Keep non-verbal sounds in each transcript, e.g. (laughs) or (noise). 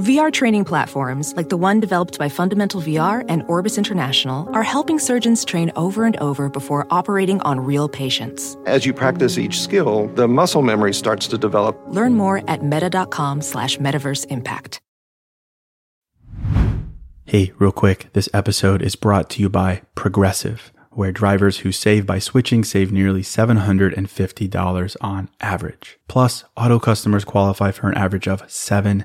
VR training platforms, like the one developed by Fundamental VR and Orbis International, are helping surgeons train over and over before operating on real patients. As you practice each skill, the muscle memory starts to develop. Learn more at meta.com slash metaverse impact. Hey, real quick, this episode is brought to you by Progressive, where drivers who save by switching save nearly $750 on average. Plus, auto customers qualify for an average of seven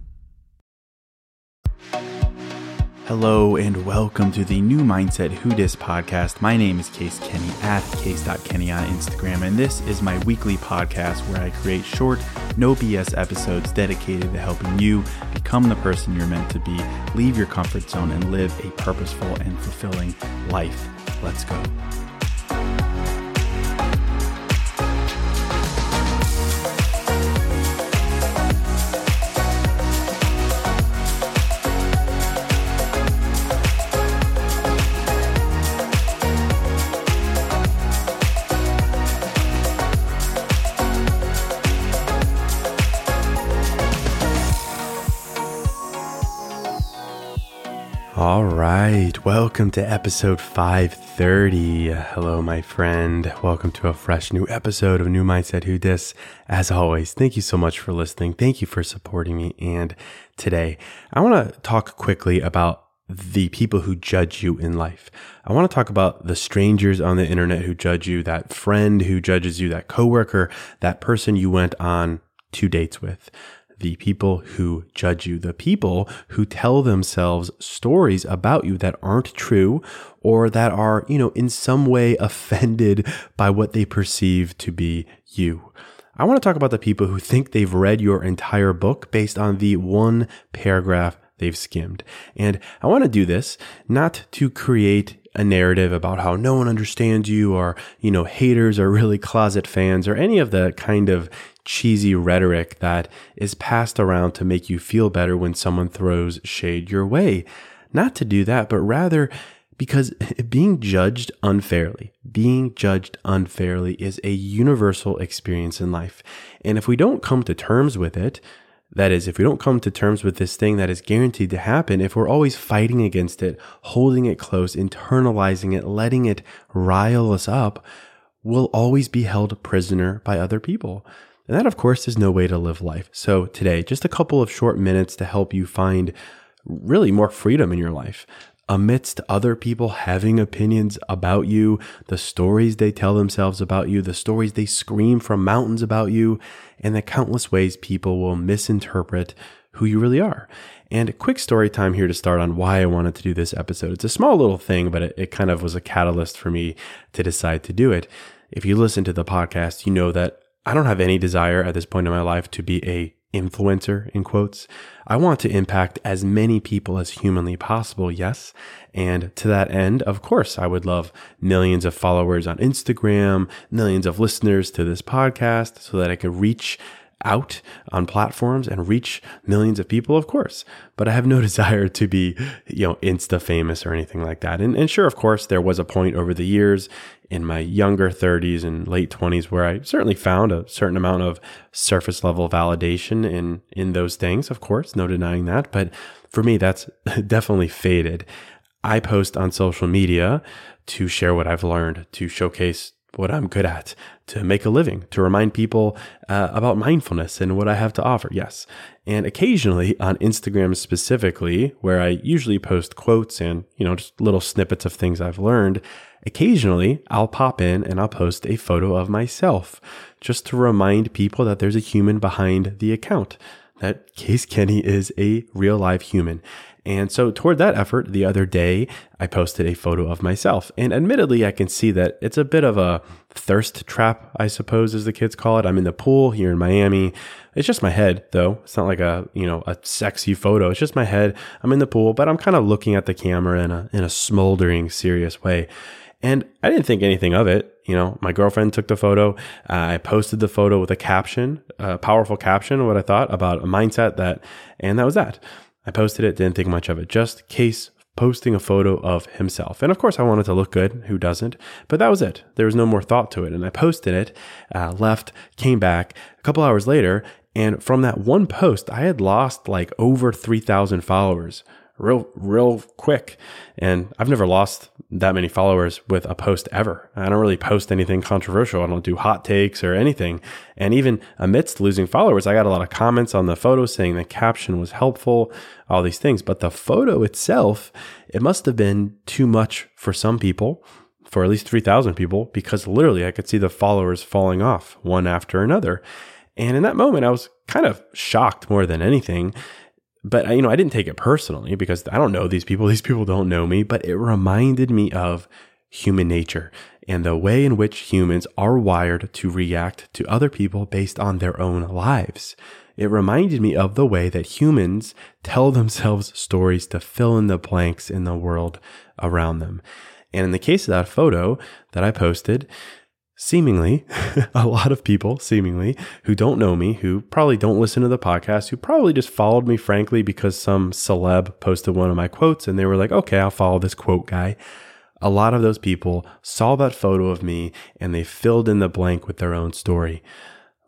Hello and welcome to the new Mindset Who Dis podcast. My name is Case Kenny at case.kenny on Instagram, and this is my weekly podcast where I create short, no BS episodes dedicated to helping you become the person you're meant to be, leave your comfort zone, and live a purposeful and fulfilling life. Let's go. Right, welcome to episode 530. Hello, my friend. Welcome to a fresh new episode of New Mindset Who Dis. As always, thank you so much for listening. Thank you for supporting me. And today, I want to talk quickly about the people who judge you in life. I want to talk about the strangers on the internet who judge you, that friend who judges you, that coworker, that person you went on two dates with the people who judge you, the people who tell themselves stories about you that aren't true or that are, you know, in some way (laughs) offended by what they perceive to be you. I want to talk about the people who think they've read your entire book based on the one paragraph they've skimmed. And I want to do this not to create a narrative about how no one understands you or, you know, haters are really closet fans or any of the kind of cheesy rhetoric that is passed around to make you feel better when someone throws shade your way. Not to do that, but rather because (laughs) being judged unfairly, being judged unfairly is a universal experience in life. And if we don't come to terms with it, that is, if we don't come to terms with this thing that is guaranteed to happen, if we're always fighting against it, holding it close, internalizing it, letting it rile us up, we'll always be held prisoner by other people. And that, of course, is no way to live life. So today, just a couple of short minutes to help you find really more freedom in your life amidst other people having opinions about you, the stories they tell themselves about you, the stories they scream from mountains about you, and the countless ways people will misinterpret who you really are. And a quick story time here to start on why I wanted to do this episode. It's a small little thing, but it, it kind of was a catalyst for me to decide to do it. If you listen to the podcast, you know that I don't have any desire at this point in my life to be a influencer in quotes. I want to impact as many people as humanly possible, yes. And to that end, of course, I would love millions of followers on Instagram, millions of listeners to this podcast so that I could reach out on platforms and reach millions of people, of course. But I have no (laughs) desire to be, you know, insta famous or anything like that. And, and sure, of course, there was a point over the years in my younger 30s and late 20s where I certainly found a certain amount of surface level validation in in those things, of course, no denying that, but for me that's (laughs) definitely faded. I post on social media to share what I've learned, to showcase what I'm good at, to make a living, to remind people uh, about mindfulness and what I have to offer. Yes. And occasionally on Instagram specifically, where I usually post quotes and, you know, just little snippets of things I've learned, occasionally I'll pop in and I'll post a photo of myself just to remind people that there's a human behind the account, that Case Kenny is a real live human. And so, toward that effort, the other day, I posted a photo of myself. And admittedly, I can see that it's a bit of a thirst trap, I suppose, as the kids call it. I'm in the pool here in Miami. It's just my head, though. It's not like a, you know, a sexy photo. It's just my head. I'm in the pool, but I'm kind of looking at the camera in a, in a smoldering, serious way. And I didn't think anything of it You know, my girlfriend took the photo. Uh, I posted the photo with a caption, a powerful caption, what I thought about a mindset that, and that was that. I posted it, didn't think much of it. Just case posting a photo of himself. And of course, I wanted to look good. Who doesn't? But that was it. There was no more thought to it. And I posted it, uh, left, came back a couple hours later. And from that one post, I had lost like over 3,000 followers real, real quick. And I've never lost that many followers with a post ever. I don't really post anything controversial. I don't do hot takes or anything. And even amidst losing followers, I got a lot of comments on the photo saying the caption was helpful, all these things. But the photo itself, it must have been too much for some people, for at least 3,000 people, because literally I could see the followers falling off one after another. And in that moment, I was kind of shocked more than anything but uh, you know, I didn't take it personally because I don't know these people. (laughs) These people don't know me, but it reminded me of human nature and the way in which humans are wired to react to other people based on their own lives. It reminded me of the way that humans tell themselves stories to fill in the blanks in the world around them. And in the case of that photo that I posted, seemingly (laughs) a lot of people, seemingly, who don't know me, who probably don't listen to the podcast, who probably just followed me, frankly, because some celeb posted one of my quotes and they were like, okay, I'll follow this quote guy. A lot of those people saw that photo of me and they filled in the blank with their own story.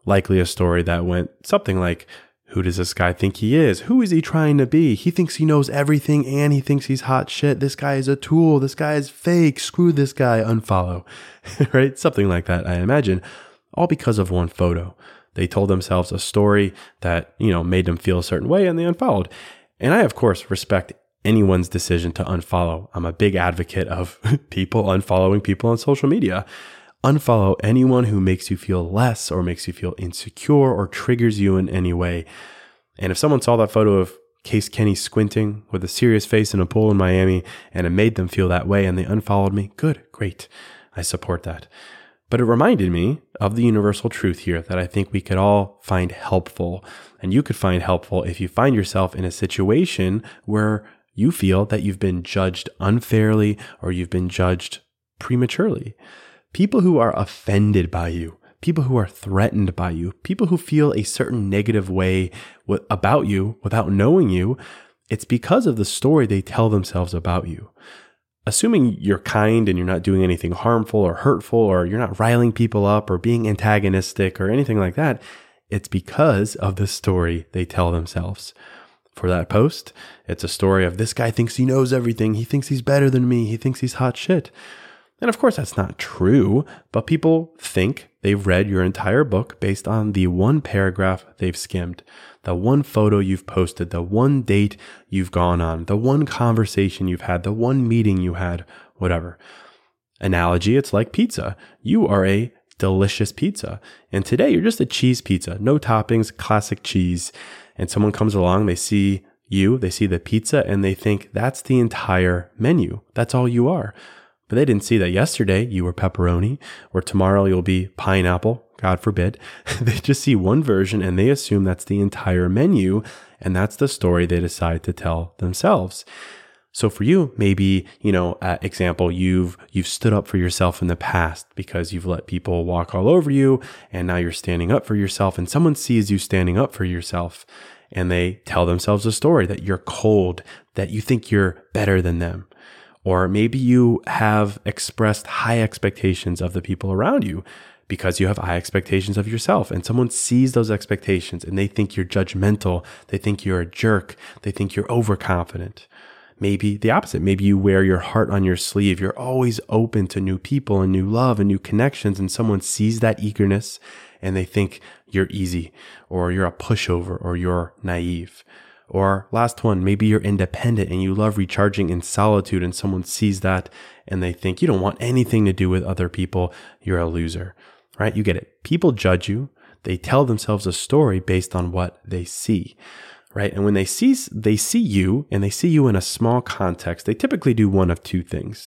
Likely a story that went something like, who does this guy think he is? Who is he trying to be? He thinks he knows everything and he thinks he's hot shit. This guy is a tool. This guy is fake. Screw this guy. Unfollow. (laughs) right? Something like that, I imagine, all because of one photo. They told themselves a story that, you know, made them feel a certain way and they unfollowed. And I, of course, respect anyone's decision to unfollow. I'm a big advocate of (laughs) people unfollowing people on social media. Unfollow anyone who makes you feel less or makes you feel insecure or triggers you in any way. And if someone saw that photo of Case Kenny squinting with a serious face in a pool in Miami and it made them feel that way and they unfollowed me, good, great. I support that. But it reminded me of the universal truth here that I think we could all find helpful. And you could find helpful if you find yourself in a situation where you feel that you've been judged unfairly or you've been judged prematurely people who are offended by you, people who are threatened by you, people who feel a certain negative way about you without knowing you, it's because of the story they tell themselves about you. Assuming you're kind and you're not doing anything harmful or hurtful, or you're not riling people up or being antagonistic or anything like that, it's because of the story they tell themselves. For that post, it's a story of this guy thinks he knows everything. He thinks he's better than me. He thinks he's hot shit. And of course, that's not true, but people think they've read your entire book based on the one paragraph they've skimmed, the one photo you've posted, the one date you've gone on, the one conversation you've had, the one meeting you had, whatever. Analogy, it's like pizza. You are a delicious pizza. And today you're just a cheese pizza, no toppings, classic cheese. And someone comes along, they see you, they see the pizza, and they think that's the entire menu. That's all you are. But they didn't see that yesterday you were pepperoni or tomorrow you'll be pineapple, God forbid. (laughs) they just see one version and they assume that's the entire menu and that's the story they decide to tell themselves. So for you, maybe, you know, uh, example, you've, you've stood up for yourself in the past because you've let people walk all over you and now you're standing up for yourself and someone sees you standing up for yourself and they tell themselves a story that you're cold, that you think you're better than them. Or maybe you have expressed high expectations of the people around you because you have high expectations of yourself. And someone sees those expectations and they think you're judgmental. They think you're a jerk. They think you're overconfident. Maybe the opposite. Maybe you wear your heart on your sleeve. You're always open to new people and new love and new connections. And someone sees that eagerness and they think you're easy or you're a pushover or you're naive. Or last one, maybe you're independent and you love recharging in solitude, and someone sees that and they think you don't want anything to do with other people. You're a loser, right? You get it. People judge you. They tell themselves a story based on what they see, right? And when they see, they see you and they see you in a small context, they typically do one of two things.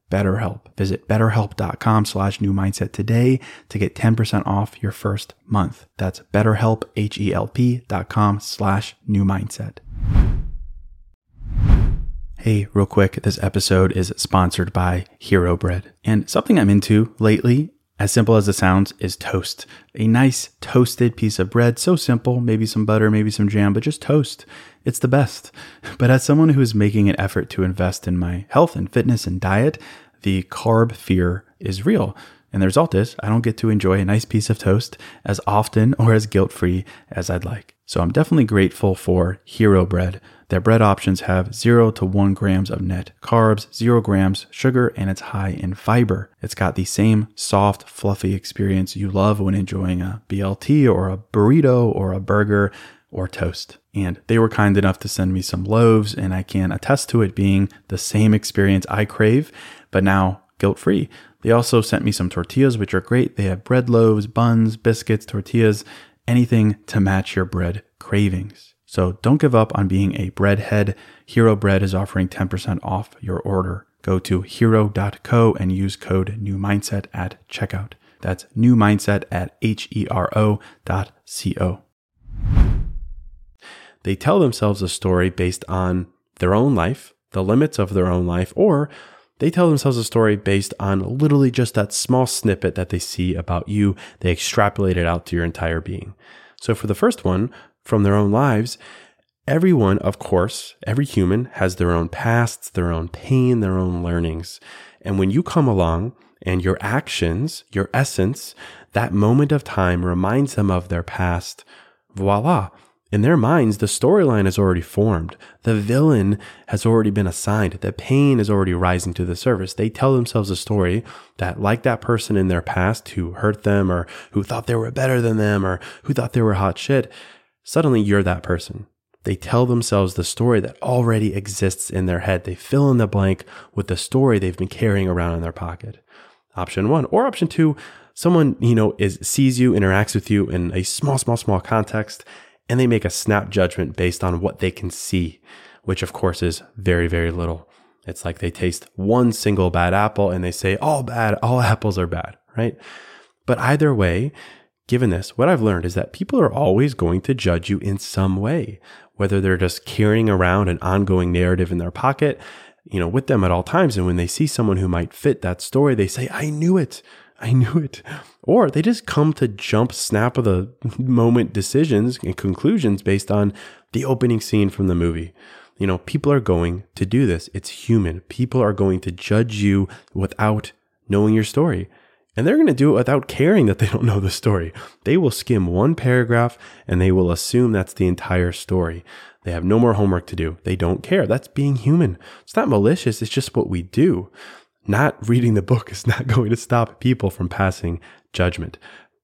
BetterHelp. Visit betterhelp.com slash new mindset today to get 10% off your first month. That's betterhelp, H-E-L-P dot com slash new mindset. Hey, real quick, this episode is sponsored by Hero Bread. And something I'm into lately, as simple as it sounds, is toast. A nice toasted piece of bread, so simple, maybe some butter, maybe some jam, but just toast. It's the best. But as someone who is making an effort to invest in my health and fitness and diet, the carb fear is real. And the result is, I don't get to enjoy a nice piece of toast as often (laughs) or as guilt free as I'd like. So I'm definitely grateful for Hero Bread. Their bread options have 0 to 1 grams of net carbs, 0 grams sugar, and it's high in fiber. It's got the same soft, fluffy experience you love when enjoying a BLT or a burrito or a burger or toast. And they were kind enough to send me some loaves, and I can attest to it being the same experience I crave, but now guilt free. They also sent me some tortillas, which are great. They have bread loaves, buns, biscuits, tortillas, anything to match your bread cravings. So don't give up on being a breadhead. Hero Bread is offering 10% off your order. Go to hero.co and use code new mindset at checkout. That's new mindset at H E R O dot C O. They tell themselves a story based on their own life, the limits of their own life, or they tell themselves a story based on literally just that small snippet that they see about you. They extrapolate it out to your entire being. So for the first one, from their own lives, everyone, of course, every human has their own pasts, their own pain, their own learnings. And when you come along and your actions, your essence, that moment of time reminds them of their past, voila, in their minds, the storyline is already formed. The villain has already been assigned. The pain is already rising to the surface. They tell themselves a story that, like that person in their past who hurt them or who thought they were better than them or who thought they were hot shit, suddenly you're that person. They tell themselves the story that already exists in their head. They fill in the blank with the story they've been carrying around in their pocket. Option one. Or option two, someone, you know, is sees you, interacts with you in a small, small, small context and they make a snap judgment based on what they can see, which of course is very, very little. It's like they taste one single bad apple and they say, all bad, all (laughs) apples are bad, right? But either way, given this, what I've learned is that people are always going to judge you in some way, whether they're just carrying around an ongoing narrative in their pocket, you know, with them at all times. And when they see someone who might fit that story, they say, I knew it. I (laughs) knew it. Or they just come to jump snap of the (laughs) moment decisions and conclusions based on the opening scene from the movie. You know, people are going to do this. It's human. People are going to judge you without knowing your story. And they're going to do it without caring that they don't know the story. They will skim one paragraph and they will assume that's the entire story. They have no more homework to do. They don't care. That's being human. It's not malicious. It's just what we do. Not reading the book is (laughs) not going to stop people from passing judgment.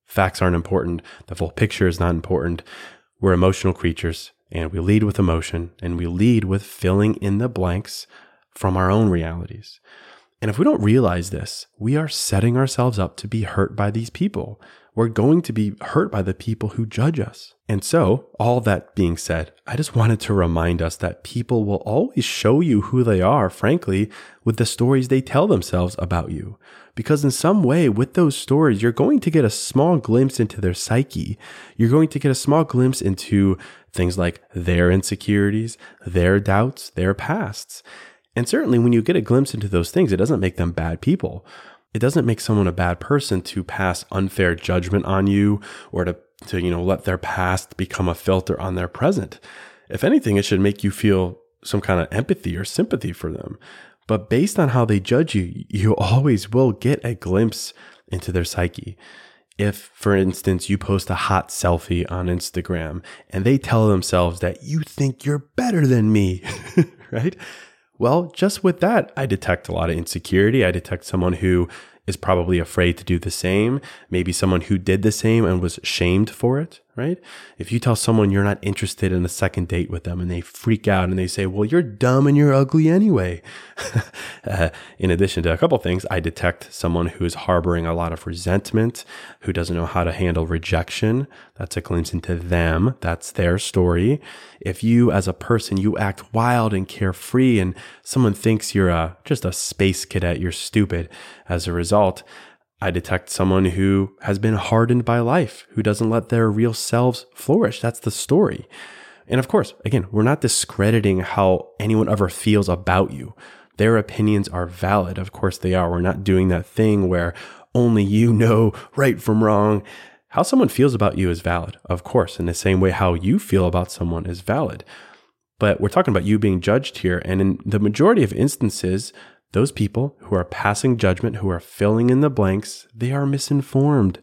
Facts aren't important. The full picture is not important. We're emotional creatures and we lead with emotion and we lead with filling in the blanks from our own realities. And if we don't realize this, we are setting ourselves up to be hurt by these people. We're going to be hurt by the people who judge us. And so, all that being said, I just wanted to remind us that people will always show you who they are, frankly, with the stories they tell themselves about you. Because in some way, with those stories, you're going to get a small glimpse into their psyche. You're going to get a small glimpse into things like their insecurities, their doubts, their pasts. And certainly, when you get a glimpse into those things, it doesn't make them bad people. it doesn't make someone a bad person to pass unfair judgment on you or to, to you know, let their past become a filter on their present. If anything, it should make you feel some kind of empathy or sympathy for them. But based on how they judge you, you (laughs) always will get a glimpse into their psyche. If, for instance, you post a hot selfie on Instagram and they tell themselves that you think you're better than me, (laughs) right? Well, just with that, I detect a lot of insecurity. I detect someone who is probably afraid to do the same. Maybe someone who did the same and was shamed for it, right? If you tell someone you're not interested in a second date with them and they freak out and they say, well, you're dumb and you're ugly anyway. (laughs) uh, in addition to a couple things, I detect someone who is harboring a lot of resentment, who doesn't know how to handle rejection. That's a glimpse into them. That's their story. If you, as a person, you act wild and carefree and someone thinks you're a, just a space cadet, you're stupid as a result, I detect someone who has been hardened by life, who doesn't let their real selves flourish. That's the story. And of course, again, we're not discrediting how anyone ever feels about you. Their opinions are valid. Of course, they are. We're not doing that thing where only you know (laughs) right from wrong. How someone feels about you is valid, of course, in the same way how you feel about someone is valid. But we're talking about you being judged here. And in the majority of instances, those people who are passing judgment, who are filling in the blanks, they are misinformed.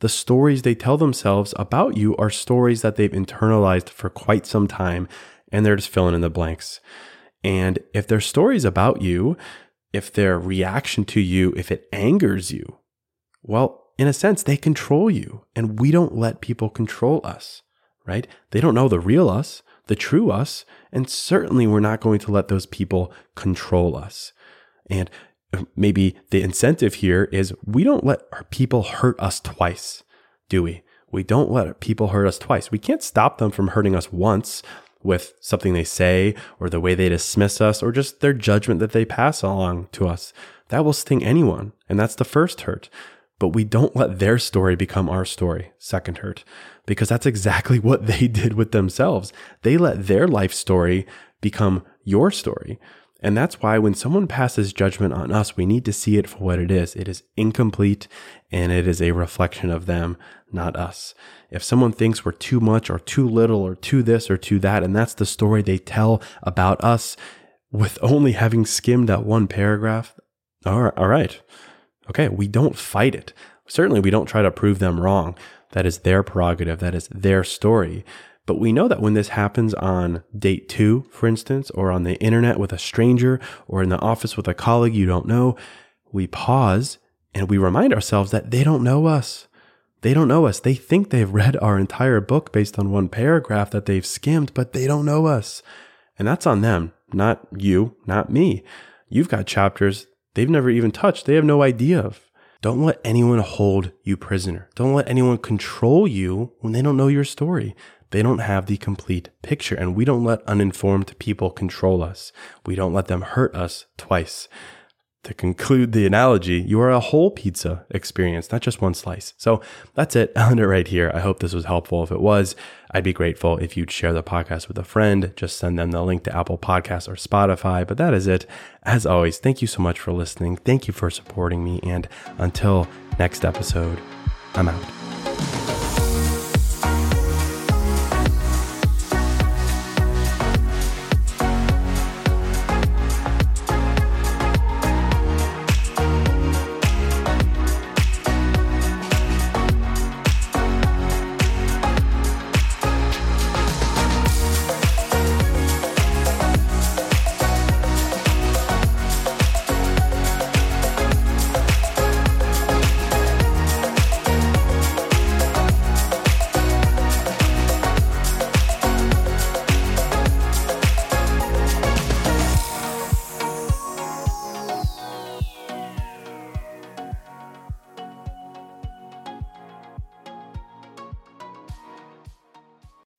The stories they tell themselves about you are stories that they've internalized for quite some time, and they're just filling in the blanks. And if their stories about you, if their reaction to you, if it angers you, well, in a sense, they control you, and we don't let people control us, right? They don't know the real us, the true us, and certainly we're not going to let those people control us. And uh, maybe the incentive here is we don't let our people hurt us twice, do we? We don't let people hurt us twice. We can't stop them from hurting us once with something they say or the way they dismiss us or just their judgment that they pass along to us. That will sting anyone. And that's the first hurt. But we don't let their story become our story, second hurt, because that's exactly (laughs) what they did with themselves. They let their life story become your story. And that's why when someone passes judgment on us, we need to see it for what it is. It is incomplete and it is a reflection of them, not us. If someone thinks we're too much or too little or too this or too that, and that's the story they tell about us with (laughs) only having skimmed that one paragraph, all right. Okay, we don't fight it. Certainly, we don't try to prove them wrong. That is their prerogative. That is their story. But we know that when this happens on date two, for instance, or on the internet with a stranger, or in the office with a colleague you don't know, we pause and we remind ourselves that they don't know us. They don't know us. They think they've read (laughs) our entire book based on one paragraph that they've skimmed, but they don't know us. And that's on them, not you, not me. You've got chapters they've never even touched, they have no idea of. Don't let anyone hold you prisoner. Don't let anyone control you when they don't know your story they don't have the complete picture. And we don't let uninformed people control us. We don't let them hurt us twice. To conclude the analogy, you are a whole pizza experience, not just one slice. So that's it. (laughs) I'll end it right here. I hope this was helpful. If it was, I'd be grateful if you'd share the podcast with a friend. Just send them the link to Apple Podcasts or Spotify. But that is it. As always, thank you so much for listening. Thank you for supporting me. And until next episode, I'm out.